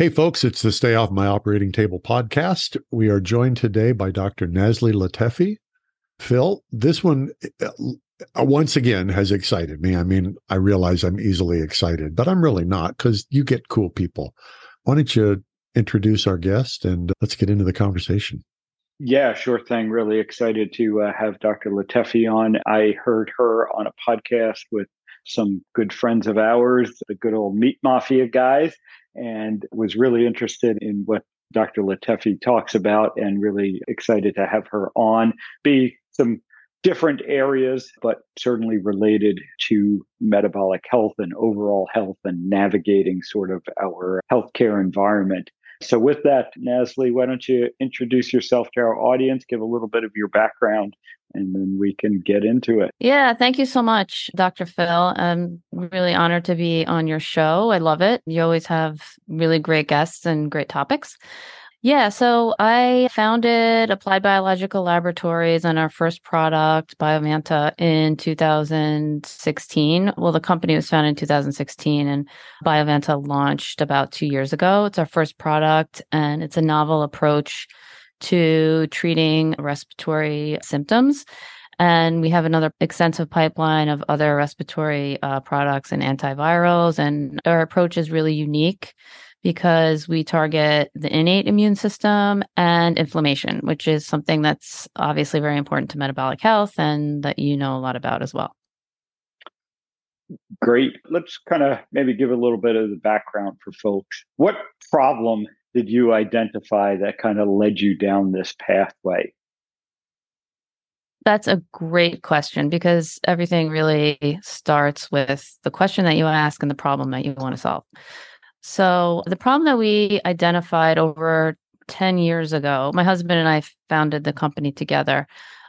Hey, folks, it's the Stay Off My Operating Table podcast. We are joined today by Dr. Nazlie Latefi. Phil, this one uh, once again has excited me. I mean, I realize I'm easily excited, but I'm really not because you get cool people. Why don't you introduce our guest and let's get into the conversation? Yeah, sure thing. Really excited to uh, have Dr. Latefi on. I heard her on a podcast with some good friends of ours, the good old meat mafia guys and was really interested in what Dr. Latefi talks about and really excited to have her on. Be some different areas, but certainly related to metabolic health and overall health and navigating sort of our healthcare environment. So, with that, Nazlie, why don't you introduce yourself to our audience, give a little bit of your background, and then we can get into it. Yeah, thank you so much, Dr. Phil. I'm really honored to be on your show. I love it. You always have really great guests and great topics. Yeah, so I founded Applied Biological Laboratories and our first product, Biovanta, in 2016. Well, the company was founded in 2016 and Biovanta launched about two years ago. It's our first product and it's a novel approach to treating respiratory symptoms. And we have another extensive pipeline of other respiratory uh, products and antivirals. And our approach is really unique because we target the innate immune system and inflammation, which is something that's obviously very important to metabolic health and that you know a lot about as well. Great. Let's kind of maybe give a little bit of the background for folks. What problem did you identify that kind of led you down this pathway? That's a great question because everything really starts with the question that you ask and the problem that you want to solve. So, the problem that we identified over 10 years ago, my husband and I founded the company together,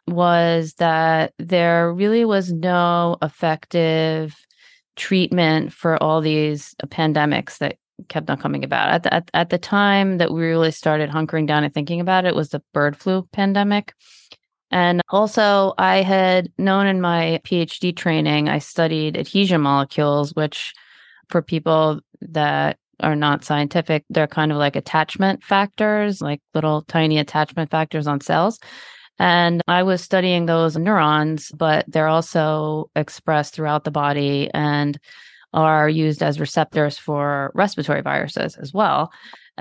was that there really was no effective treatment for all these pandemics that kept on coming about. At the, at, at the time that we really started hunkering down and thinking about it was the bird flu pandemic. And also, I had known in my PhD training, I studied adhesion molecules, which for people that are not scientific, they're kind of like attachment factors, like little tiny attachment factors on cells. And I was studying those neurons, but they're also expressed throughout the body. And are used as receptors for respiratory viruses as well.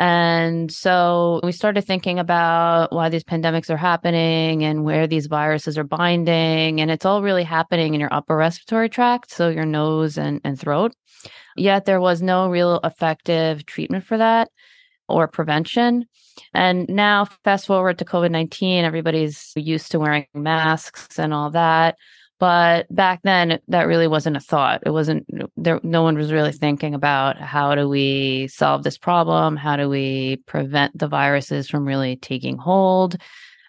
And so we started thinking about why these pandemics are happening and where these viruses are binding. And it's all really happening in your upper respiratory tract, so your nose and, and throat. Yet there was no real effective treatment for that or prevention. And now, fast forward to COVID 19, everybody's used to wearing masks and all that. But back then, that really wasn't a thought. It wasn't there. No one was really thinking about how do we solve this problem? How do we prevent the viruses from really taking hold?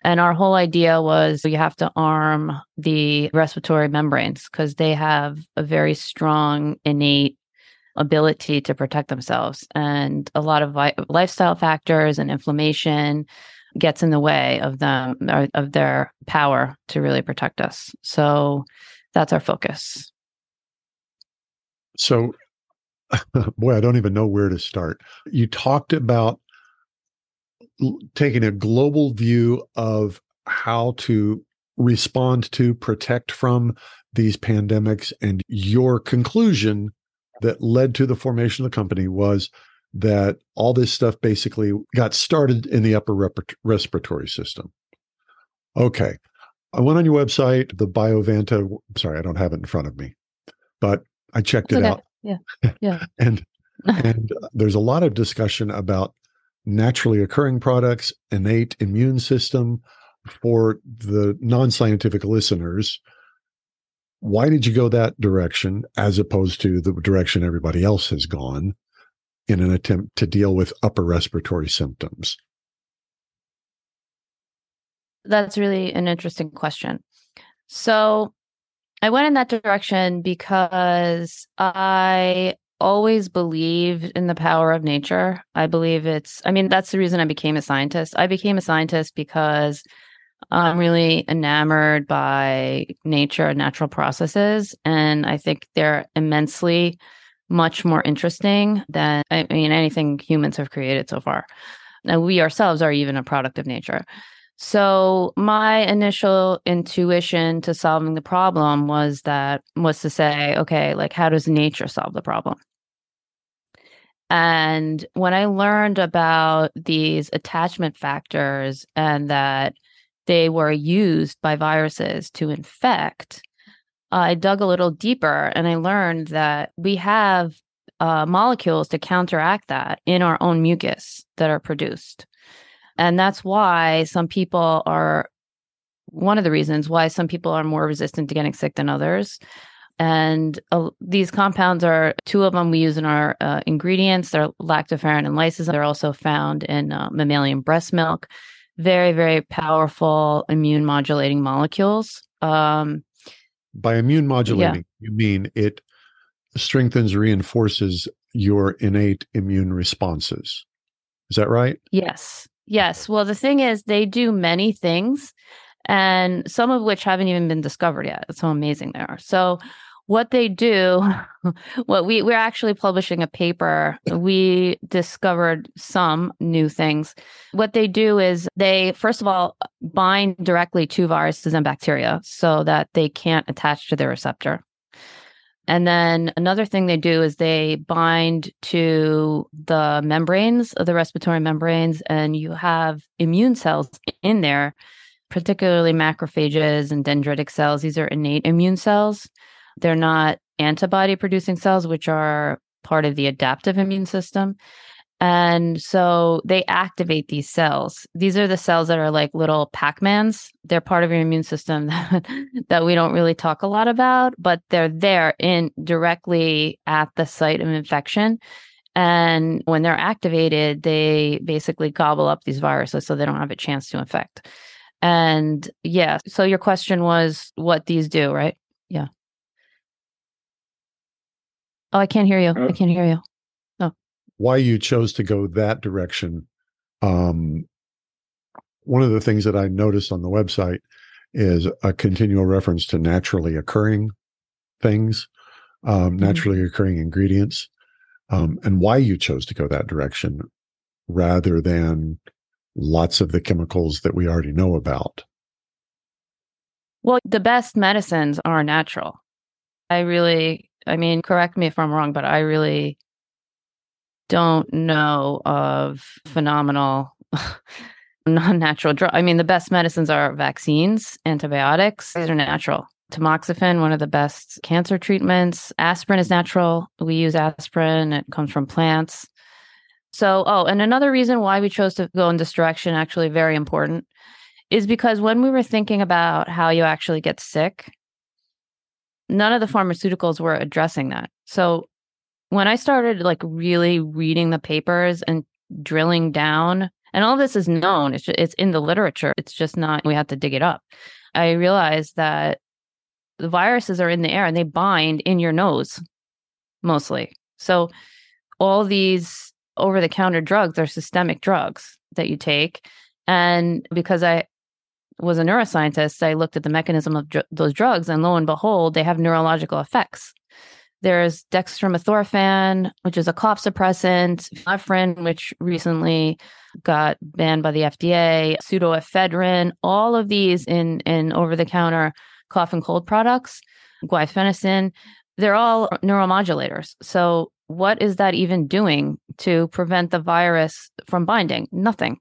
And our whole idea was you have to arm the respiratory membranes because they have a very strong innate ability to protect themselves. And a lot of vi- lifestyle factors and inflammation gets in the way of them of their power to really protect us. So that's our focus. So boy, I don't even know where to start. You talked about taking a global view of how to respond to, protect from these pandemics. And your conclusion that led to the formation of the company was that all this stuff basically got started in the upper rep- respiratory system. Okay. I went on your website, the Biovanta. Sorry, I don't have it in front of me, but I checked it out. Yeah. Yeah. and and there's a lot of discussion about naturally occurring products, innate immune system for the non-scientific listeners. Why did you go that direction as opposed to the direction everybody else has gone? In an attempt to deal with upper respiratory symptoms? That's really an interesting question. So I went in that direction because I always believed in the power of nature. I believe it's, I mean, that's the reason I became a scientist. I became a scientist because I'm really enamored by nature and natural processes. And I think they're immensely much more interesting than, I mean, anything humans have created so far. And we ourselves are even a product of nature. So my initial intuition to solving the problem was that was to say, okay, like how does nature solve the problem? And when I learned about these attachment factors and that they were used by viruses to infect, I dug a little deeper and I learned that we have uh, molecules to counteract that in our own mucus that are produced. And that's why some people are one of the reasons why some people are more resistant to getting sick than others. And uh, these compounds are two of them we use in our uh, ingredients. They're lactoferrin and lysozyme. They're also found in uh, mammalian breast milk. Very, very powerful immune modulating molecules. Um, By immune modulating, yeah. you mean it strengthens, reinforces your innate immune responses. Is that right? Yes. Yes. Well, the thing is, they do many things, and some of which haven't even been discovered yet. That's how amazing they are. So, what they do, what we we're actually publishing a paper. We discovered some new things. What they do is they first of all bind directly to viruses and bacteria so that they can't attach to the receptor. And then another thing they do is they bind to the membranes of the respiratory membranes, and you have immune cells in there, particularly macrophages and dendritic cells. These are innate immune cells. They're not antibody producing cells, which are part of the adaptive immune system. And so they activate these cells. These are the cells that are like little Pac-Mans. They're part of your immune system that, that we don't really talk a lot about, but they're there in directly at the site of infection. And when they're activated, they basically gobble up these viruses so they don't have a chance to infect. And yeah, so your question was what these do, right? Yeah. Oh, I can't hear you. I uh, can't hear you Oh. why you chose to go that direction. Um, one of the things that I noticed on the website is a continual reference to naturally occurring things, um, mm-hmm. naturally occurring ingredients, um, and why you chose to go that direction rather than lots of the chemicals that we already know about. Well, the best medicines are natural. I really, I mean, correct me if I'm wrong, but I really don't know of phenomenal non-natural drug. I mean, the best medicines are vaccines, antibiotics. These are natural. Tamoxifen, one of the best cancer treatments. Aspirin is natural. We use aspirin. It comes from plants. So, oh, and another reason why we chose to go in this direction, actually very important, is because when we were thinking about how you actually get sick, none of the pharmaceuticals were addressing that. So when I started like really reading the papers and drilling down, and all this is known, it's just, it's in the literature. It's just not we have to dig it up. I realized that the viruses are in the air and they bind in your nose mostly. So all these over the counter drugs are systemic drugs that you take. And because I was a neuroscientist, I looked at the mechanism of dr- those drugs, and lo and behold, they have neurological effects. There's dextromethorphan, which is a cough suppressant, ephedrine, which recently got banned by the FDA, pseudoephedrine, all of these in, in over the counter cough and cold products, guaifenesin, they're all neuromodulators. So, what is that even doing to prevent the virus from binding? Nothing.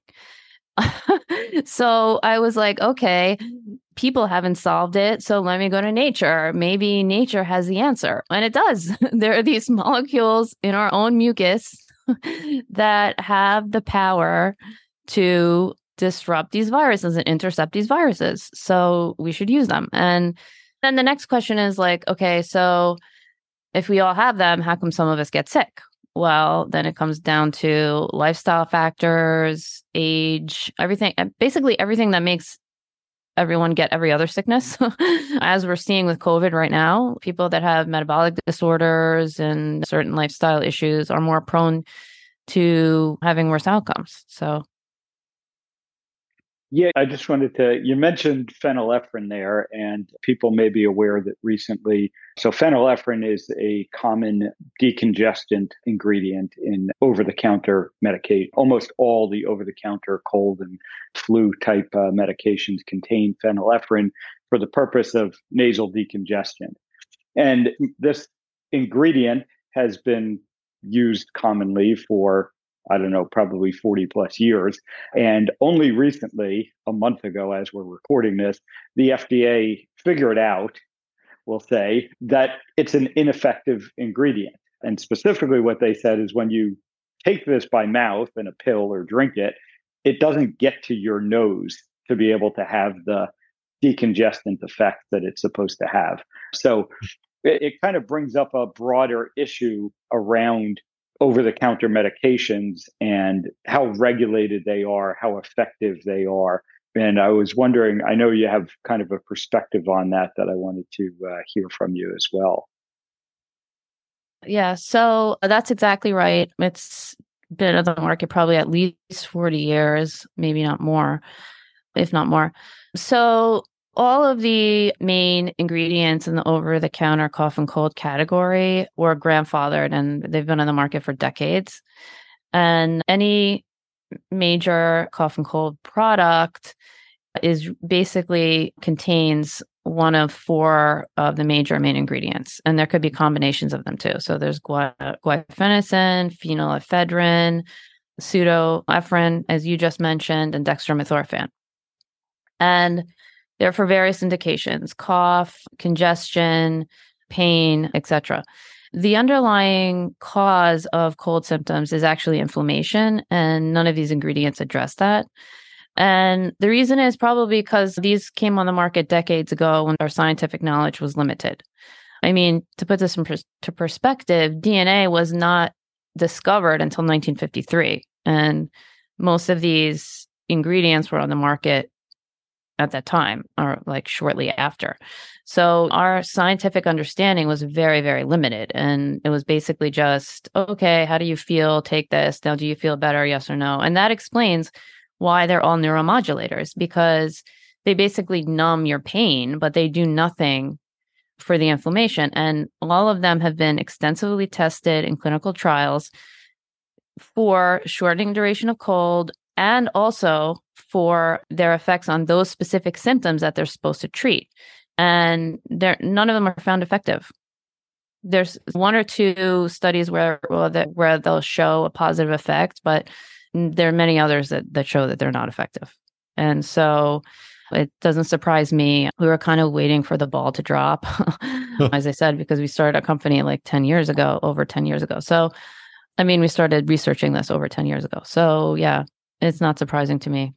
so I was like, okay, people haven't solved it. So let me go to nature. Maybe nature has the answer. And it does. there are these molecules in our own mucus that have the power to disrupt these viruses and intercept these viruses. So we should use them. And then the next question is like, okay, so if we all have them, how come some of us get sick? Well, then it comes down to lifestyle factors, age, everything, basically everything that makes everyone get every other sickness. As we're seeing with COVID right now, people that have metabolic disorders and certain lifestyle issues are more prone to having worse outcomes. So yeah, I just wanted to. You mentioned phenylephrine there, and people may be aware that recently. So, phenylephrine is a common decongestant ingredient in over the counter medication. Almost all the over the counter cold and flu type uh, medications contain phenylephrine for the purpose of nasal decongestion. And this ingredient has been used commonly for I don't know, probably 40 plus years. And only recently, a month ago, as we're recording this, the FDA figured out, we'll say, that it's an ineffective ingredient. And specifically, what they said is when you take this by mouth in a pill or drink it, it doesn't get to your nose to be able to have the decongestant effect that it's supposed to have. So it, it kind of brings up a broader issue around over the counter medications and how regulated they are, how effective they are. And I was wondering, I know you have kind of a perspective on that that I wanted to uh, hear from you as well. Yeah, so that's exactly right. It's been on the market probably at least 40 years, maybe not more, if not more. So all of the main ingredients in the over the counter cough and cold category were grandfathered and they've been on the market for decades. And any major cough and cold product is basically contains one of four of the major main ingredients and there could be combinations of them too so there's gui- guaifenesin phenylephrine pseudoephedrine as you just mentioned and dextromethorphan and they're for various indications cough, congestion, pain, etc. The underlying cause of cold symptoms is actually inflammation, and none of these ingredients address that. And the reason is probably because these came on the market decades ago when our scientific knowledge was limited. I mean, to put this into pers- perspective, DNA was not discovered until 1953. And most of these ingredients were on the market at that time or like shortly after. So our scientific understanding was very, very limited. And it was basically just, okay, how do you feel? Take this. Now, do you feel better? Yes or no? And that explains why they're all neuromodulators because they basically numb your pain, but they do nothing for the inflammation. And all of them have been extensively tested in clinical trials for shortening duration of cold and also for their effects on those specific symptoms that they're supposed to treat. And there none of them are found effective. There's one or two studies where well, that, where they'll show a positive effect, but there are many others that, that show that they're not effective. And so it doesn't surprise me. We were kind of waiting for the ball to drop, as I said, because we started a company like 10 years ago, over 10 years ago. So, I mean, we started researching this over 10 years ago. So, yeah, it's not surprising to me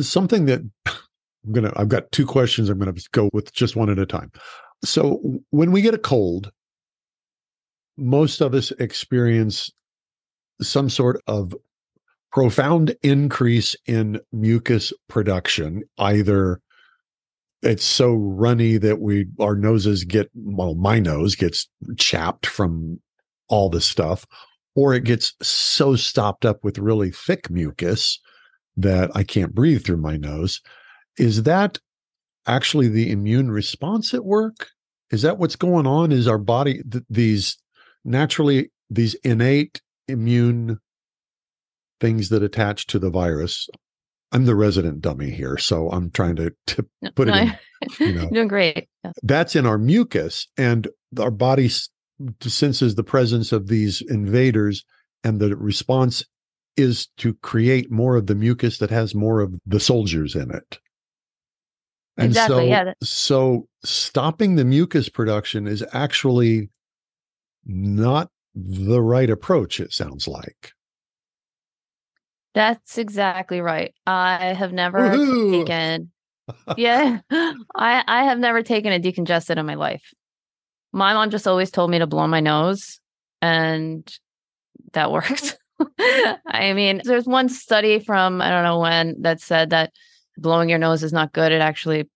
something that I'm gonna I've got two questions. I'm gonna go with just one at a time. So when we get a cold, most of us experience some sort of profound increase in mucus production, either it's so runny that we our noses get well my nose gets chapped from all this stuff or it gets so stopped up with really thick mucus that I can't breathe through my nose. Is that actually the immune response at work? Is that what's going on? Is our body th- these naturally these innate immune things that attach to the virus? I'm the resident dummy here, so I'm trying to, to put no, it in. You know, doing great. Yeah. That's in our mucus, and our body senses the presence of these invaders, and the response is to create more of the mucus that has more of the soldiers in it. And exactly, so, yeah. so stopping the mucus production is actually not the right approach, it sounds like. That's exactly right. I have never Woo-hoo! taken yeah. I I have never taken a decongestant in my life. My mom just always told me to blow my nose and that worked. I mean, there's one study from I don't know when that said that blowing your nose is not good. It actually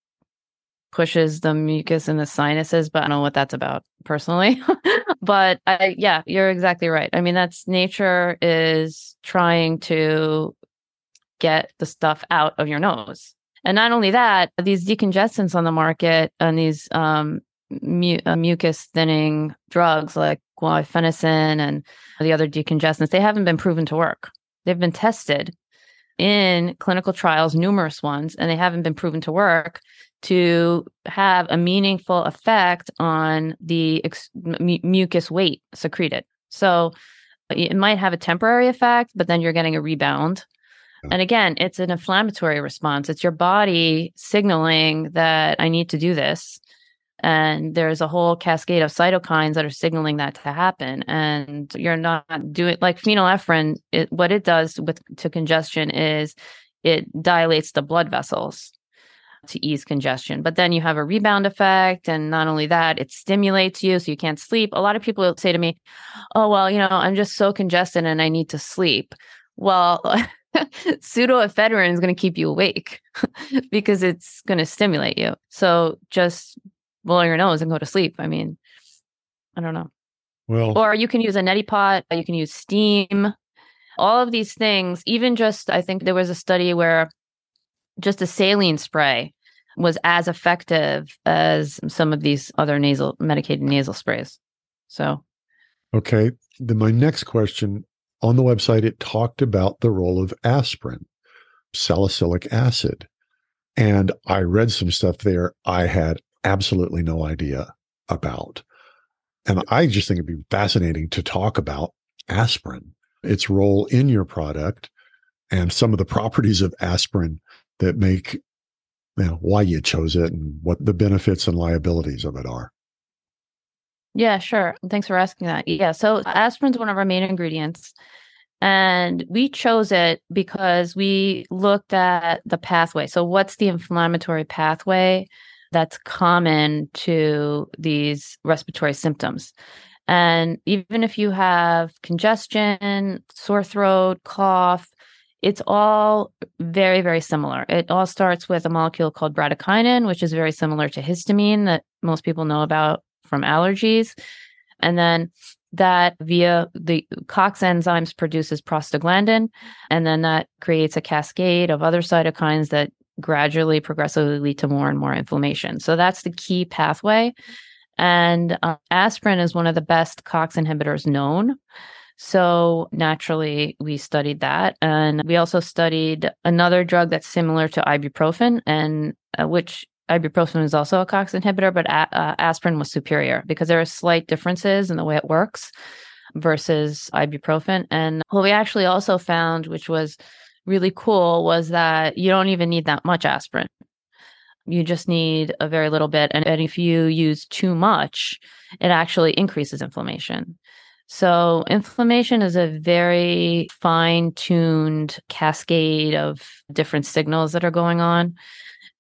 pushes the mucus in the sinuses, but I don't know what that's about personally. but I, yeah, you're exactly right. I mean, that's nature is trying to get the stuff out of your nose. And not only that, these decongestants on the market and these um, mu- uh, mucus thinning drugs like guaifenesin and the other decongestants, they haven't been proven to work. They've been tested in clinical trials, numerous ones, and they haven't been proven to work to have a meaningful effect on the ex- mu- mucus weight secreted. So it might have a temporary effect, but then you're getting a rebound. And again, it's an inflammatory response. It's your body signaling that I need to do this. And there's a whole cascade of cytokines that are signaling that to happen. And you're not doing like phenylephrine, it, what it does with to congestion is it dilates the blood vessels to ease congestion. But then you have a rebound effect. And not only that, it stimulates you so you can't sleep. A lot of people say to me, Oh, well, you know, I'm just so congested and I need to sleep. Well, pseudoephedrine is going to keep you awake because it's going to stimulate you. So just blow your nose and go to sleep. I mean, I don't know. Well, or you can use a neti pot, uh, you can use steam. All of these things, even just, I think there was a study where just a saline spray was as effective as some of these other nasal medicated nasal sprays. So, okay. Then my next question on the website, it talked about the role of aspirin, salicylic acid. And I read some stuff there I had absolutely no idea about. And I just think it'd be fascinating to talk about aspirin, its role in your product, and some of the properties of aspirin that make you know, why you chose it and what the benefits and liabilities of it are. Yeah, sure. Thanks for asking that. Yeah, so aspirin's one of our main ingredients. And we chose it because we looked at the pathway. So, what's the inflammatory pathway that's common to these respiratory symptoms? And even if you have congestion, sore throat, cough, it's all very, very similar. It all starts with a molecule called bradykinin, which is very similar to histamine that most people know about from allergies. And then that via the COX enzymes produces prostaglandin, and then that creates a cascade of other cytokines that gradually, progressively lead to more and more inflammation. So that's the key pathway. And uh, aspirin is one of the best COX inhibitors known. So naturally, we studied that. And we also studied another drug that's similar to ibuprofen, and uh, which ibuprofen is also a COX inhibitor, but a- uh, aspirin was superior because there are slight differences in the way it works versus ibuprofen. And what we actually also found, which was really cool, was that you don't even need that much aspirin. You just need a very little bit. And, and if you use too much, it actually increases inflammation. So, inflammation is a very fine tuned cascade of different signals that are going on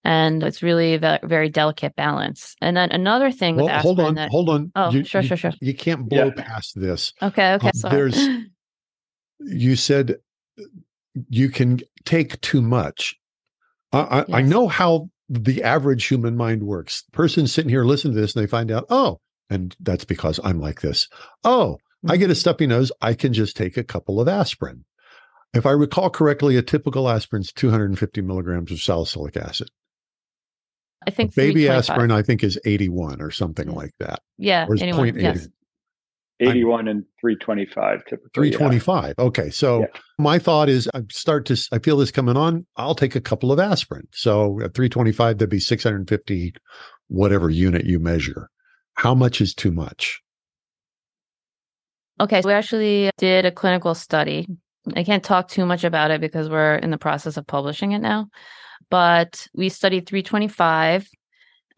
and it's really a very delicate balance. And then another thing well, with hold on, that, hold on. Oh, you, sure, you, sure, sure. You can't blow Yeah. past this. Okay, okay. Um, sorry. there's- You said you can take too much. I, I, I know how the average human mind works. person sitting here listening to this and they find out, oh, and that's because I'm like this. Oh, I Mm-hmm. get a stuffy nose. I can just take a couple of aspirin. If I recall correctly, a typical aspirin is 250 milligrams of salicylic acid. I think Baby aspirin, I think, is 81 or something like that. Yeah, Or is anyone. 0.80? Yes. 81 and 325 typically. yeah. 325. Okay. So Yeah. my thought is I start to, I feel this coming on. I'll take a couple of aspirin. So at 325, that'd be 650, whatever unit you measure. How much is too much? Okay, so we actually did a clinical study. I can't talk too much about it because we're in the process of publishing it now. But we studied 325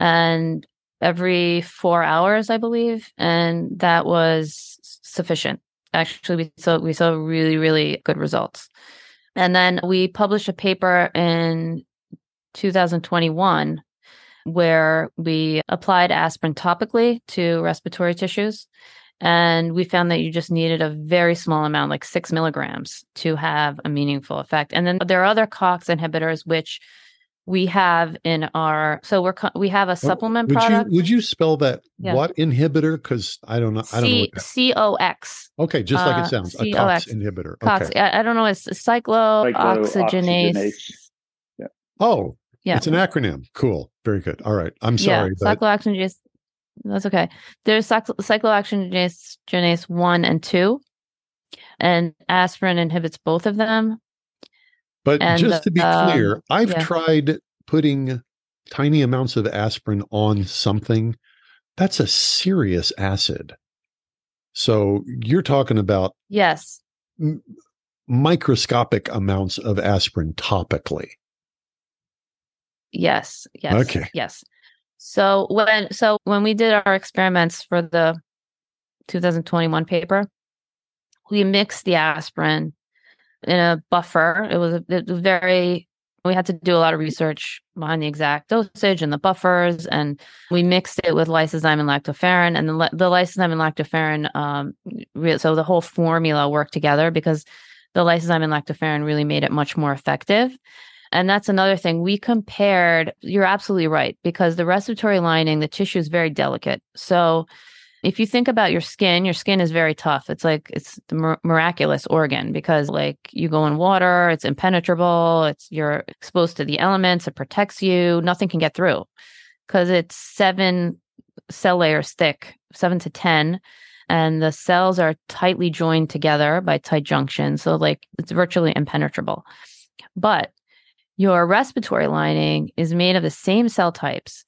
and every four hours, I believe, and that was sufficient. Actually, we saw we saw really, really good results. And then we published a paper in 2021 where we applied aspirin topically to respiratory tissues. And we found that you just needed a very small amount, like six milligrams, to have a meaningful effect. And then there are other COX inhibitors which we have in our so we're we have a supplement would product. You, would you spell that yeah. what inhibitor? Because I don't know. I don't C- know. C O X. Okay, just like it uh, sounds. C-O-X. A COX inhibitor. Cox. Okay. I, I, don't know. It's cyclooxygenase. Yeah. Oh, yeah. It's an acronym. Cool. Very good. All right. I'm sorry. Yeah. But... Cyclooxygenase. That's okay. There's cyclo- cyclooxygenase one and two, and aspirin inhibits both of them. But and just to be um, clear, I've yeah. tried putting tiny amounts of aspirin on something. That's a serious acid. So you're talking about yes, m- microscopic amounts of aspirin topically. Yes. Yes. Okay. Yes. So when so when we did our experiments for the 2021 paper, we mixed the aspirin in a buffer. It was, it was very, we had to do a lot of research behind the exact dosage and the buffers. And we mixed it with lysozyme and lactoferrin. And the, the lysozyme and lactoferrin, um, so the whole formula worked together because the lysozyme and lactoferrin really made it much more effective. And that's another thing. We compared, you're absolutely right, because the respiratory lining, the tissue is very delicate. So if you think about your skin, your skin is very tough. It's like it's the mir- miraculous organ because like you go in water, it's impenetrable, it's you're exposed to the elements, it protects you, nothing can get through because it's seven cell layers thick, 7 to 10 and the cells are tightly joined together by tight junctions, so like it's virtually impenetrable. But your respiratory lining is made of the same cell types,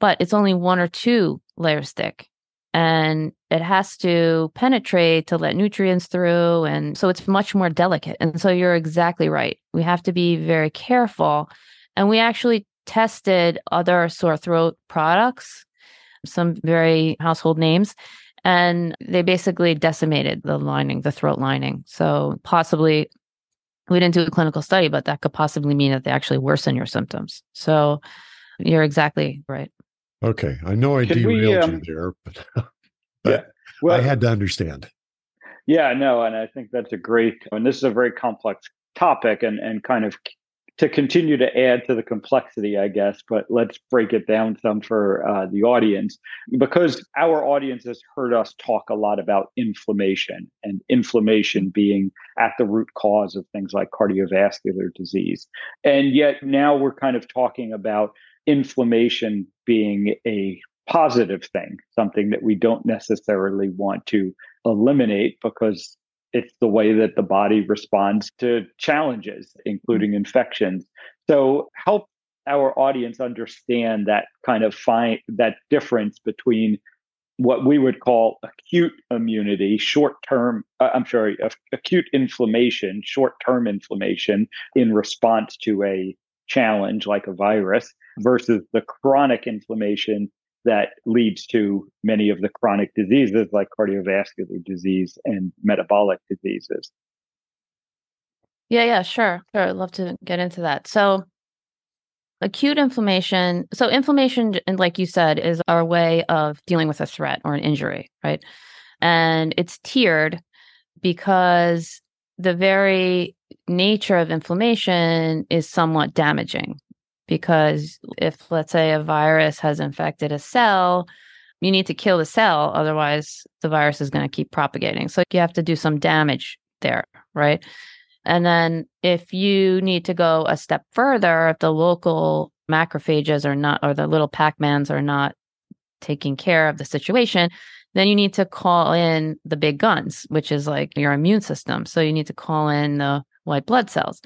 but it's only one or two layers thick and it has to penetrate to let nutrients through and so it's much more delicate and so you're exactly right. We have to be very careful and we actually tested other sore throat products some very household names and they basically decimated the lining the throat lining. So possibly we didn't do a clinical study but that could possibly mean that they actually worsen your symptoms. So you're exactly right Okay, I know I Can derailed we, um, you there, but, but yeah, well, I had to understand. Yeah, no, and I think that's a great. And this is a very complex topic, and and kind of to continue to add to the complexity, I guess. But let's break it down some for uh, the audience, because our audience has heard us talk a lot about inflammation, and inflammation being at the root cause of things like cardiovascular disease, and yet now we're kind of talking about inflammation being a positive thing, something that we don't necessarily want to eliminate because it's the way that the body responds to challenges, including infections. So help our audience understand that kind of find that difference between what we would call acute immunity, short term, uh, I'm sorry, acute inflammation, short term inflammation in response to a challenge like a virus, versus the chronic inflammation that leads to many of the chronic diseases like cardiovascular disease and metabolic diseases. Yeah, yeah, sure. Sure. I'd love to get into that. So, acute inflammation. So, inflammation, and like you said, is our way of dealing with a threat or an injury, right? And it's tiered because the very nature of inflammation is somewhat damaging because if let's say a virus has infected a cell you need to kill the cell otherwise the virus is going to keep propagating. So you have to do some damage there right? And then if you need to go a step further if the local macrophages are not or the little pac-mans are not taking care of the situation then you need to call in the big guns which is like your immune system. So you need to call in the white blood cells.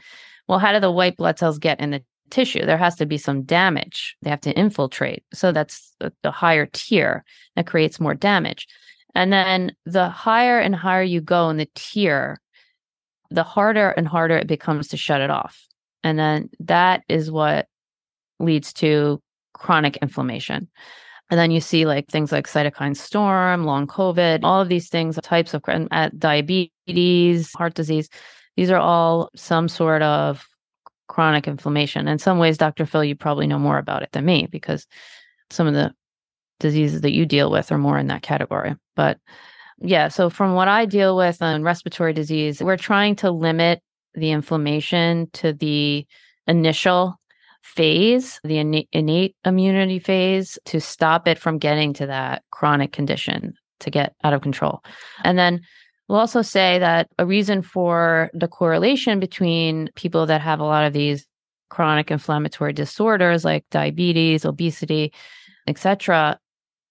Well how do the white blood cells get in the tissue. There has to be some damage. They have to infiltrate. So that's the, higher tier that creates more damage. And then the higher and higher you go in the tier, the harder and harder it becomes to shut it off. And then that is what leads to chronic inflammation. And then you see like things like cytokine storm, long COVID, all of these things, types of uh, diabetes, heart disease. These are all some sort of chronic inflammation. In some ways, Dr. Phil, you probably know more about it than me because some of the diseases that you deal with are more in that category. But yeah, so from what I deal with on respiratory disease, we're trying to limit the inflammation to the initial phase, the innate, innate immunity phase, to stop it from getting to that chronic condition to get out of control. And then we'll also say that a reason for the correlation between people that have a lot of these chronic inflammatory disorders like diabetes, obesity, etc.,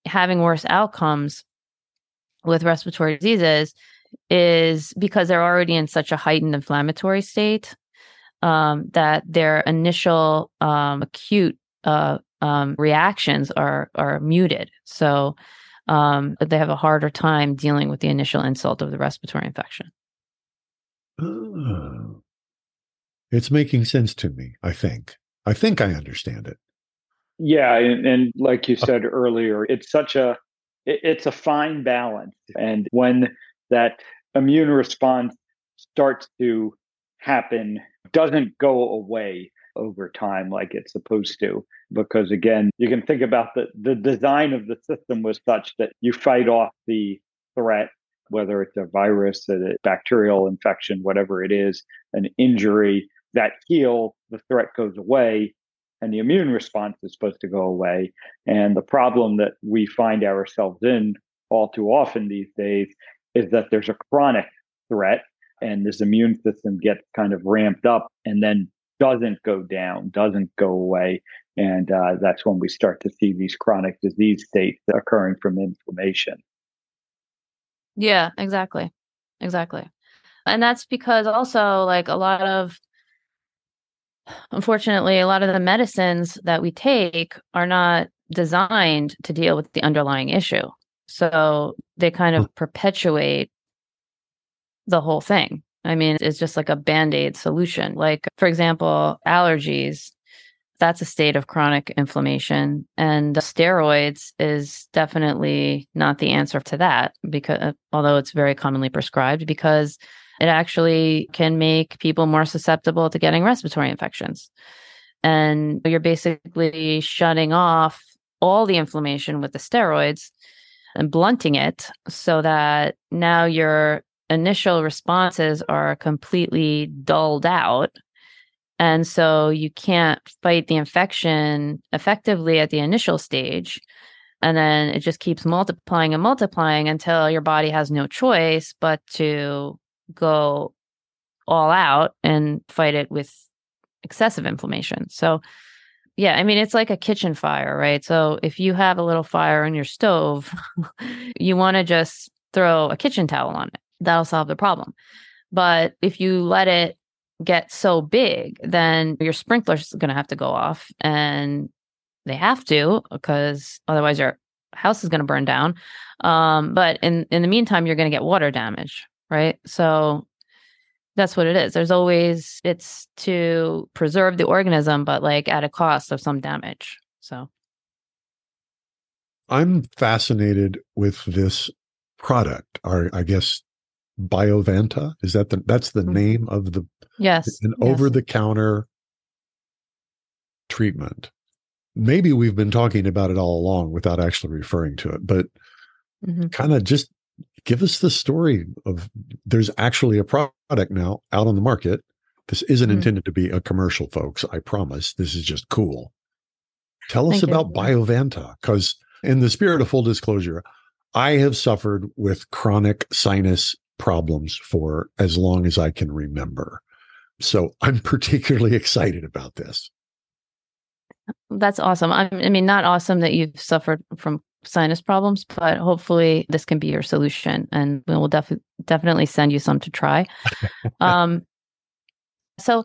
having worse outcomes with respiratory diseases is because they're already in such a heightened inflammatory state um, that their initial um, acute uh, um, reactions are are muted. So um, they have a harder time dealing with the initial insult of the respiratory infection. Oh. It's making sense to me. I think. I think I understand it. Yeah, and, and like you said earlier, it's such a it, it's a fine balance, and when that immune response starts to happen doesn't go away over time like it's supposed to because again you can think about the the design of the system was such that you fight off the threat whether it's a virus a bacterial infection whatever it is an injury that heal the threat goes away and the immune response is supposed to go away. And the problem that we find ourselves in all too often these days is that there's a chronic threat and this immune system gets kind of ramped up and then doesn't go down, doesn't go away. And uh, that's when we start to see these chronic disease states occurring from inflammation. Yeah, exactly. Exactly. And that's because also, like, a lot of, unfortunately, a lot of the medicines that we take are not designed to deal with the underlying issue. So they kind of perpetuate the whole thing. I mean, it's just like a band aid solution. Like, for example, allergies, that's a state of chronic inflammation. And steroids is definitely not the answer to that, because although it's very commonly prescribed, because it actually can make people more susceptible to getting respiratory infections. And you're basically shutting off all the inflammation with the steroids and blunting it so that now your initial responses are completely dulled out. And so you can't fight the infection effectively at the initial stage. And then it just keeps multiplying and multiplying until your body has no choice but to go all out and fight it with excessive inflammation. So, yeah, I mean, it's like a kitchen fire, right? So if you have a little fire on your stove, you want to just throw a kitchen towel on it that'll solve the problem. But if you let it get so big, then your sprinkler's going to have to go off and they have to because otherwise your house is going to burn down. Um, but in, in the meantime, you're going to get water damage, right? So that's what it is. There's always, it's to preserve the organism, but like at a cost of some damage. So I'm fascinated with this product, or I guess Biovanta. Is that the that's the mm-hmm. name of the yes an yes. over the counter treatment. Maybe we've been talking about it all along without actually referring to it, but mm-hmm. kind of just give us the story of there's actually a product now out on the market. This isn't mm-hmm. intended to be a commercial, folks. I promise. This is just cool. Tell us Thank about you. Biovanta, because in the spirit of full disclosure, I have suffered with chronic sinus problems for as long as I can remember. So I'm particularly excited about this. That's awesome. I, mean, not awesome that you've suffered from sinus problems, but hopefully this can be your solution, and we'll def- definitely send you some to try. um, so,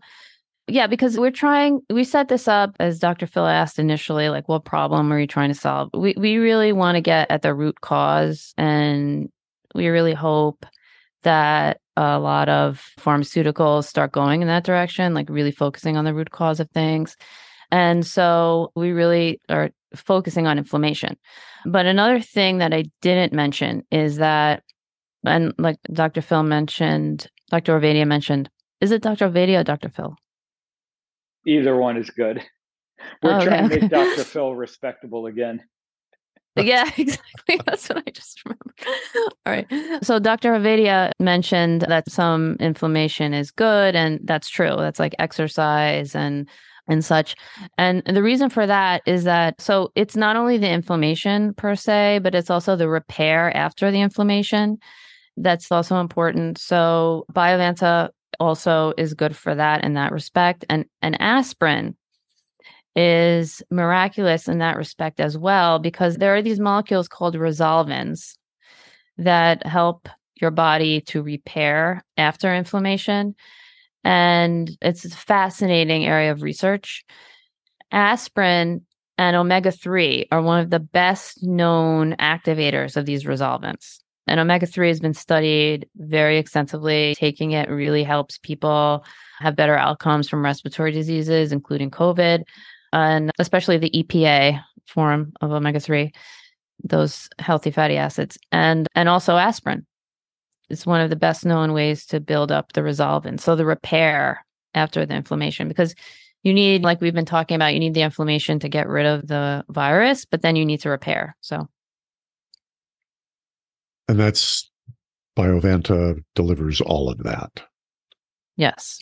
yeah, because we're trying. We set this up as Dr. Phil asked initially, like, what problem are you trying to solve? We we really want to get at the root cause, and we really hope that a lot of pharmaceuticals start going in that direction, like really focusing on the root cause of things. And so we really are focusing on inflammation. But another thing that I didn't mention is that, and like Dr. Phil mentioned, Dr. Orvadia mentioned, is it Dr. Orvadia or Dr. Phil? Either one is good. We're oh, okay, trying to make Dr. Phil respectable again yeah, exactly. That's what I just remember. All right. So Dr. Orvadia mentioned that some inflammation is good, and that's true. That's like exercise and and such. And the reason for that is that so it's not only the inflammation per se, but it's also the repair after the inflammation. That's also important. So Biovanta also is good for that in that respect. And and aspirin is miraculous in that respect as well, because there are these molecules called resolvins that help your body to repair after inflammation. And it's a fascinating area of research. Aspirin and omega 3 are one of the best known activators of these resolvins. And omega 3 has been studied very extensively. Taking it really helps people have better outcomes from respiratory diseases, including COVID, and especially the EPA form of omega 3, those healthy fatty acids, and, and also aspirin. It's one of the best known ways to build up the resolvin. So the repair after the inflammation, because you need, like we've been talking about, you need the inflammation to get rid of the virus, but then you need to repair. So, and that's Biovanta delivers all of that. Yes.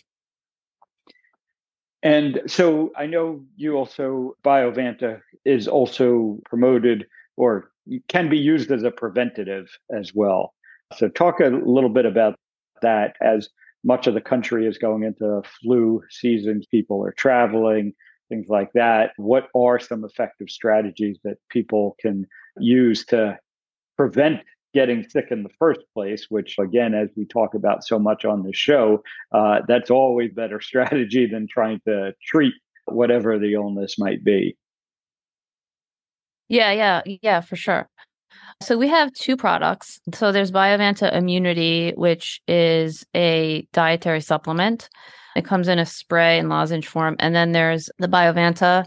And so I know you also, Biovanta is also promoted or can be used as a preventative as well. So, talk a little bit about that as much of the country is going into flu seasons, people are traveling, things like that. What are some effective strategies that people can use to prevent getting sick in the first place? Which, again, as we talk about so much on the show, uh, that's always better strategy than trying to treat whatever the illness might be. Yeah, yeah, yeah, for sure. So we have two products. So there's Biovanta Immunity, which is a dietary supplement. It comes in a spray and lozenge form. And then there's the Biovanta,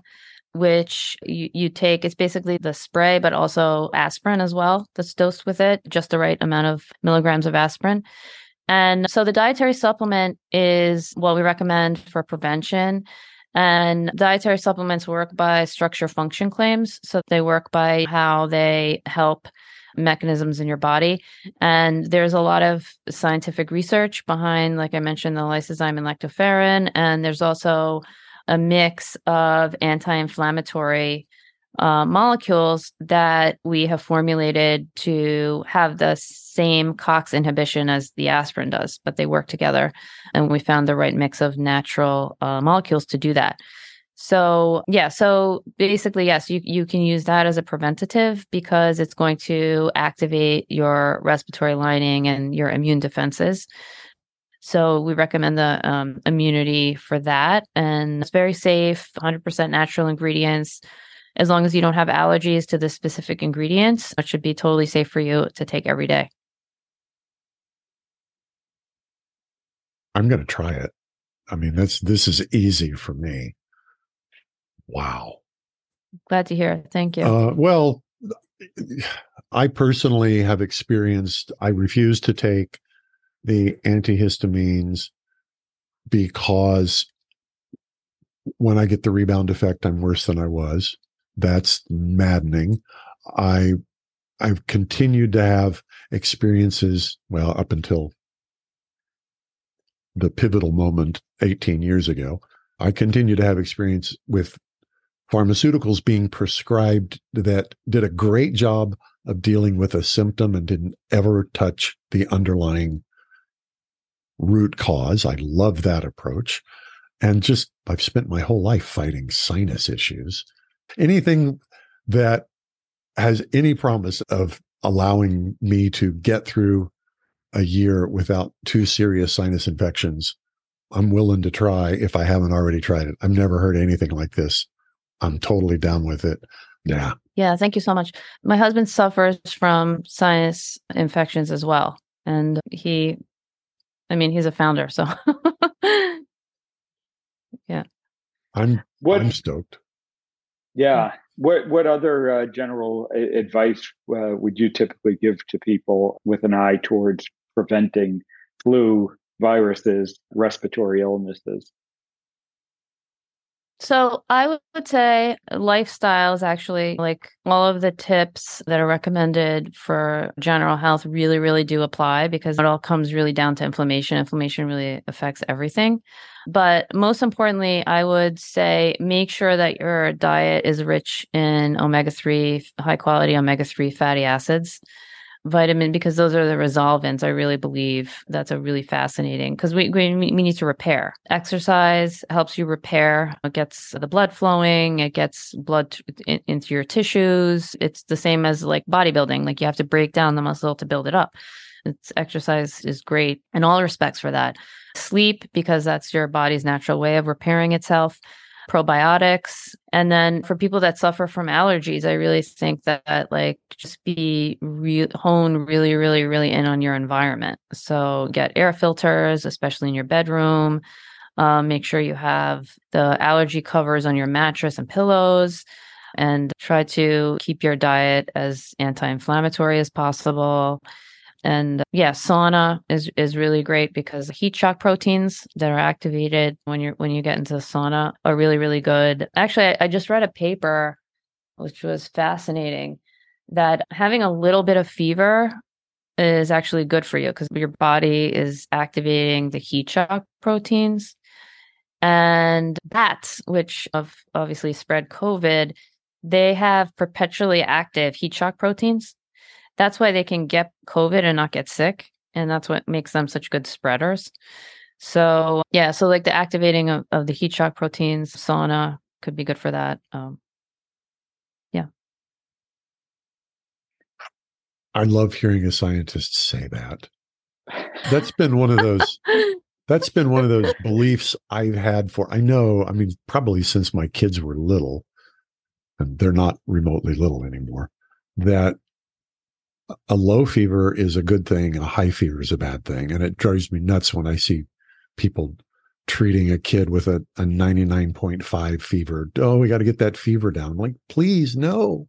which you, you take. It's basically the spray, but also aspirin as well that's dosed with it, just the right amount of milligrams of aspirin. And so the dietary supplement is what we recommend for prevention. And dietary supplements work by structure function claims. So they work by how they help mechanisms in your body. And there's a lot of scientific research behind, like I mentioned, the lysozyme and lactoferrin. And there's also a mix of anti inflammatory uh, molecules that we have formulated to have the same COX inhibition as the aspirin does, but they work together. And we found the right mix of natural uh, molecules to do that. So, yeah, so basically, yes, you, you can use that as a preventative because it's going to activate your respiratory lining and your immune defenses. So, we recommend the um, immunity for that. And it's very safe, 100% natural ingredients as long as you don't have allergies to the specific ingredients, it should be totally safe for you to take every day. I'm going to try it. I mean, that's this is easy for me. Wow. Glad to hear. it. Thank you. Uh, well, I personally have experienced, I refuse to take the antihistamines because when I get the rebound effect, I'm worse than I was. That's maddening. I I've continued to have experiences, well, up until the pivotal moment 18 years ago. I continue to have experience with pharmaceuticals being prescribed that did a great job of dealing with a symptom and didn't ever touch the underlying root cause. I love that approach. And just, I've spent my whole life fighting sinus issues anything that has any promise of allowing me to get through a year without two serious sinus infections, I'm willing to try if I haven't already tried it. I've never heard anything like this. I'm totally down with it. Yeah. Yeah. Thank you so much. My husband suffers from sinus infections as well. And he, I mean, he's a founder. So, yeah. I'm, what, I'm stoked. Yeah. What what other uh, general advice uh, would you typically give to people with an eye towards preventing flu, viruses, respiratory illnesses? So I would say lifestyle is actually like all of the tips that are recommended for general health really, really do apply because it all comes really down to inflammation. Inflammation really affects everything. But most importantly, I would say make sure that your diet is rich in omega 3, high quality omega 3 fatty acids vitamin because those are the resolvins i really believe that's a really fascinating because we, we, we need to repair. Exercise helps you repair it gets the blood flowing it gets blood in, into your tissues. It's the same as like bodybuilding like you have to break down the muscle to build it up. It's exercise is great in all respects for that. Sleep because that's your body's natural way of repairing itself probiotics. And then for people that suffer from allergies, I really think that like just be re- hone really, really, really in on your environment. So get air filters, especially in your bedroom. Um, make sure you have the allergy covers on your mattress and pillows and try to keep your diet as anti-inflammatory as possible and yeah, sauna is is really great because heat shock proteins that are activated when you're when you get into the sauna are really really good. Actually, I, I just read a paper which was fascinating that having a little bit of fever is actually good for you because your body is activating the heat shock proteins. And bats, which have obviously spread COVID, they have perpetually active heat shock proteins that's why they can get COVID and not get sick. And that's what makes them such good spreaders. So, yeah, so like the activating of, of the heat shock proteins, sauna could be good for that. Um, yeah. I love hearing a scientist say that. That's been one of those. that's been one of those beliefs I've had for, I know, I mean, probably since my kids were little, and they're not remotely little anymore, that a low fever is a good thing, a high fever is a bad thing. And it drives me nuts when I see people treating a kid with a, a 99.5 fever. Oh, we got to get that fever down. I'm like, please, no,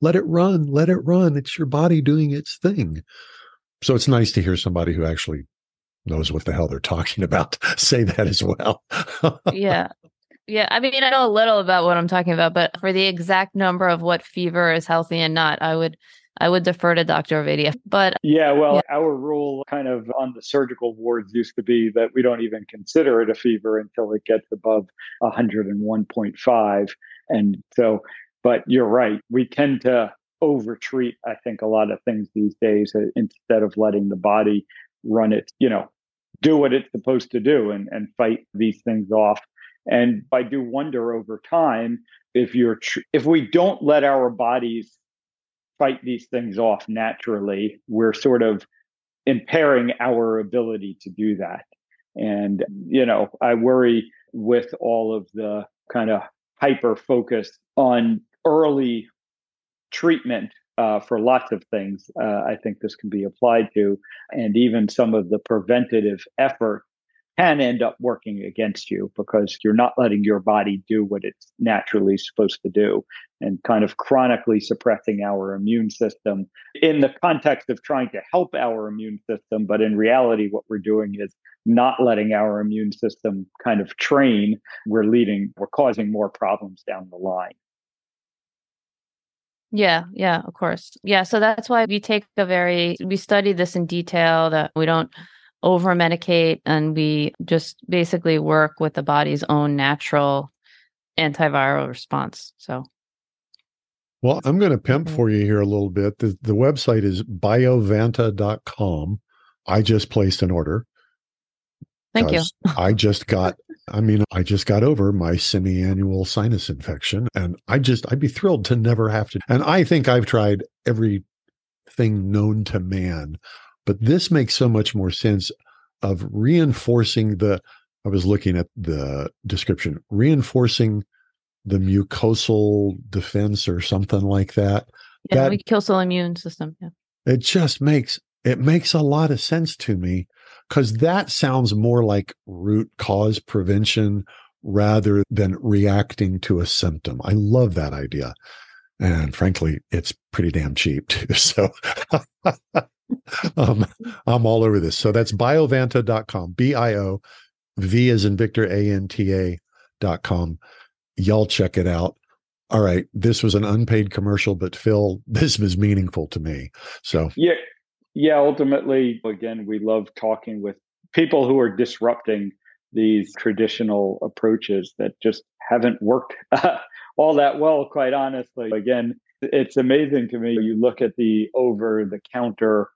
let it run, let it run. It's your body doing its thing. So it's nice to hear somebody who actually knows what the hell they're talking about say that as well. yeah. Yeah, I mean, I know a little about what I'm talking about, but for the exact number of what fever is healthy and not, I would I would defer to Dr. Ovadia. But yeah, well, yeah. our rule kind of on the surgical wards used to be that we don't even consider it a fever until it gets above 101.5. And so, but you're right. We tend to overtreat, I think, a lot of things these days uh, instead of letting the body run it, you know, do what it's supposed to do and, and fight these things off. And I do wonder over time if you're tr- if we don't let our bodies fight these things off naturally, we're sort of impairing our ability to do that. And, you know, I worry with all of the kind of hyper focus on early treatment uh, for lots of things. Uh, I think this can be applied to, and even some of the preventative effort can end up working against you because you're not letting your body do what it's naturally supposed to do and kind of chronically suppressing our immune system in the context of trying to help our immune system. But in reality, what we're doing is not letting our immune system kind of train. We're leading, we're causing more problems down the line. Yeah, yeah, of course. Yeah, so that's why we take a very we study this in detail that we don't over medicate and we just basically work with the body's own natural antiviral response. So well, I'm going to pimp mm-hmm. for you here a little bit. The, the website is biovanta.com. I just placed an order. Thank you. I just got, I mean, I just got over my semi annual sinus infection and I just, I'd be thrilled to never have to. And I think I've tried everything known to man but this makes so much more sense of reinforcing the, I was looking at the description, reinforcing the mucosal defense or something like that. Yeah, that, mucosal immune system. Yeah. It just makes it makes a lot of sense to me because that sounds more like root cause prevention rather than reacting to a symptom. I love that idea. And frankly, it's pretty damn cheap too. So um, I'm all over this. So that's biovanta.com, B I O V as in Victor, A N T A.com. y'all check it out. All right, this was an unpaid commercial, but Phil, this was meaningful to me. So yeah, yeah. Ultimately, again, we love talking with people who are disrupting these traditional approaches that just haven't worked all that well, quite honestly. Again, it's amazing to me. You look at the over the counter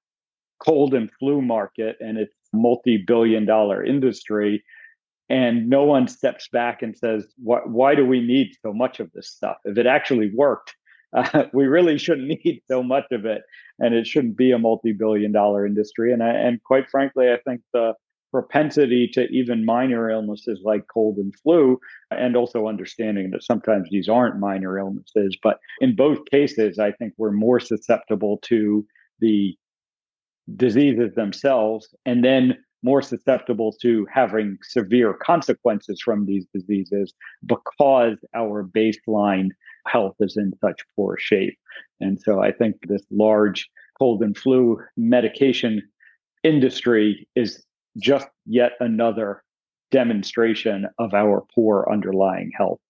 cold and flu market, and it's multi billion dollar industry. And no one steps back and says, why, why do we need so much of this stuff? If it actually worked, uh, we really shouldn't need so much of it. And it shouldn't be a multi billion dollar industry. And, I, and quite frankly, I think the propensity to even minor illnesses like cold and flu, and also understanding that sometimes these aren't minor illnesses. But in both cases, I think we're more susceptible to the diseases themselves and then more susceptible to having severe consequences from these diseases because our baseline health is in such poor shape. And so I think this large cold and flu medication industry is just yet another demonstration of our poor underlying health.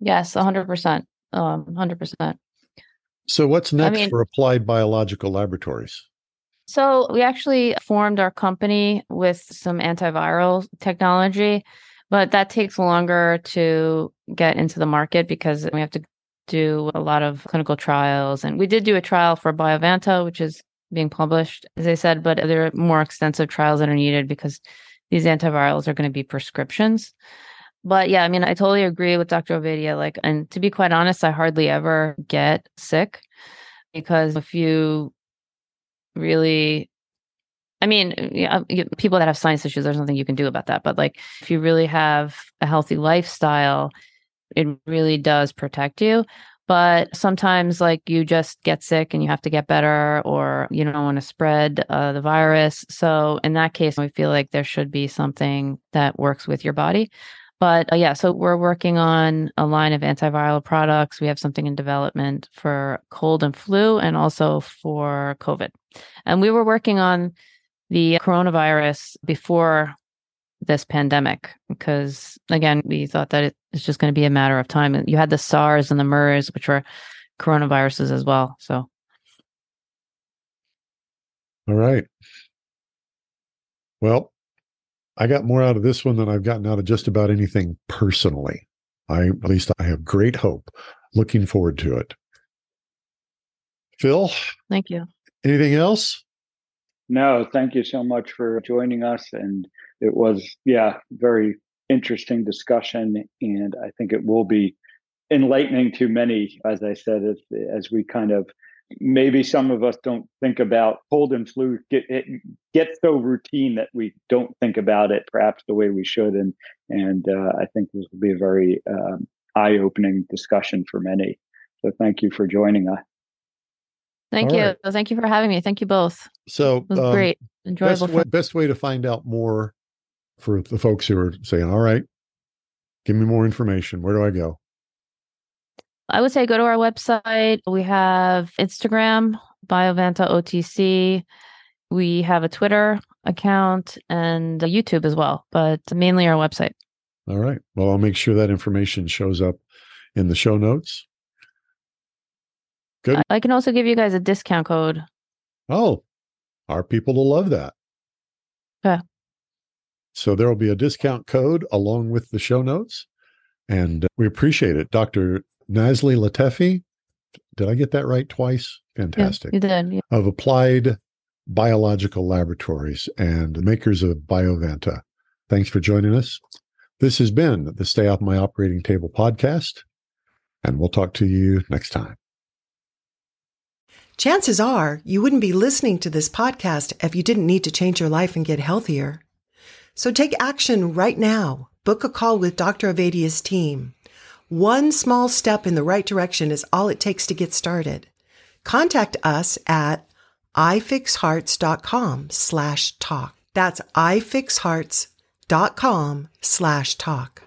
Yes, 100%. Um, 100%. So, what's next I mean, for Applied Biological Laboratories? So, we actually formed our company with some antiviral technology, but that takes longer to get into the market because we have to do a lot of clinical trials. And we did do a trial for Biovanta, which is being published, as I said, but there are more extensive trials that are needed because these antivirals are going to be prescriptions. But yeah, I mean, I totally agree with Dr. Ovadia. Like, and to be quite honest, I hardly ever get sick because if you really, I mean, yeah, people that have sinus issues, there's nothing you can do about that. But like, if you really have a healthy lifestyle, it really does protect you but sometimes like you just get sick and you have to get better or you don't want to spread uh, the virus so in that case we feel like there should be something that works with your body but uh, yeah so we're working on a line of antiviral products. We have something in development for cold and flu and also for covid. And we were working on the coronavirus before this pandemic because again we thought that it's just going to be a matter of time. You had the sars and the mers which were coronaviruses as well so. All right. Well i got more out of this one than i've gotten out of just about anything personally. I at least i have great hope. Looking forward to it. Phil? Thank you. Anything else? No thank you so much for joining us. And it was, yeah, very interesting discussion. And I think it will be enlightening to many, as I said, as, as we kind of maybe some of us don't think about cold and flu get it gets so routine that we don't think about it perhaps the way we should. And and uh, i think this will be a very um, eye-opening discussion for many. So thank you for joining us. Thank All you. right. thank you for having me. Thank you both. So it was um, great. enjoyable best way, best way to find out more for the folks who are saying, all right, give me more information. Where do I go? I would say go to our website. We have Instagram, Biovanta OTC. We have a Twitter account and YouTube as well, but mainly our website. All right. Well, I'll make sure that information shows up in the show notes. Good. I can also give you guys a discount code. Oh, our people will love that. Yeah. So there will be a discount code along with the show notes. And uh, we appreciate it. Dr. Nazlie Latefi, did I get that right twice? Fantastic. Yeah, you did. Yeah. Of Applied Biological Laboratories and makers of Biovanta. Thanks for joining us. This has been the Stay Off My Operating Table podcast, and we'll talk to you next time. Chances are you wouldn't be listening to this podcast if you didn't need to change your life and get healthier. So take action right now. Book a call with Dr. Ovadia's team. One small step in the right direction is all it takes to get started. Contact us at ifixhearts.com slash talk. That's ifixhearts.com slash talk.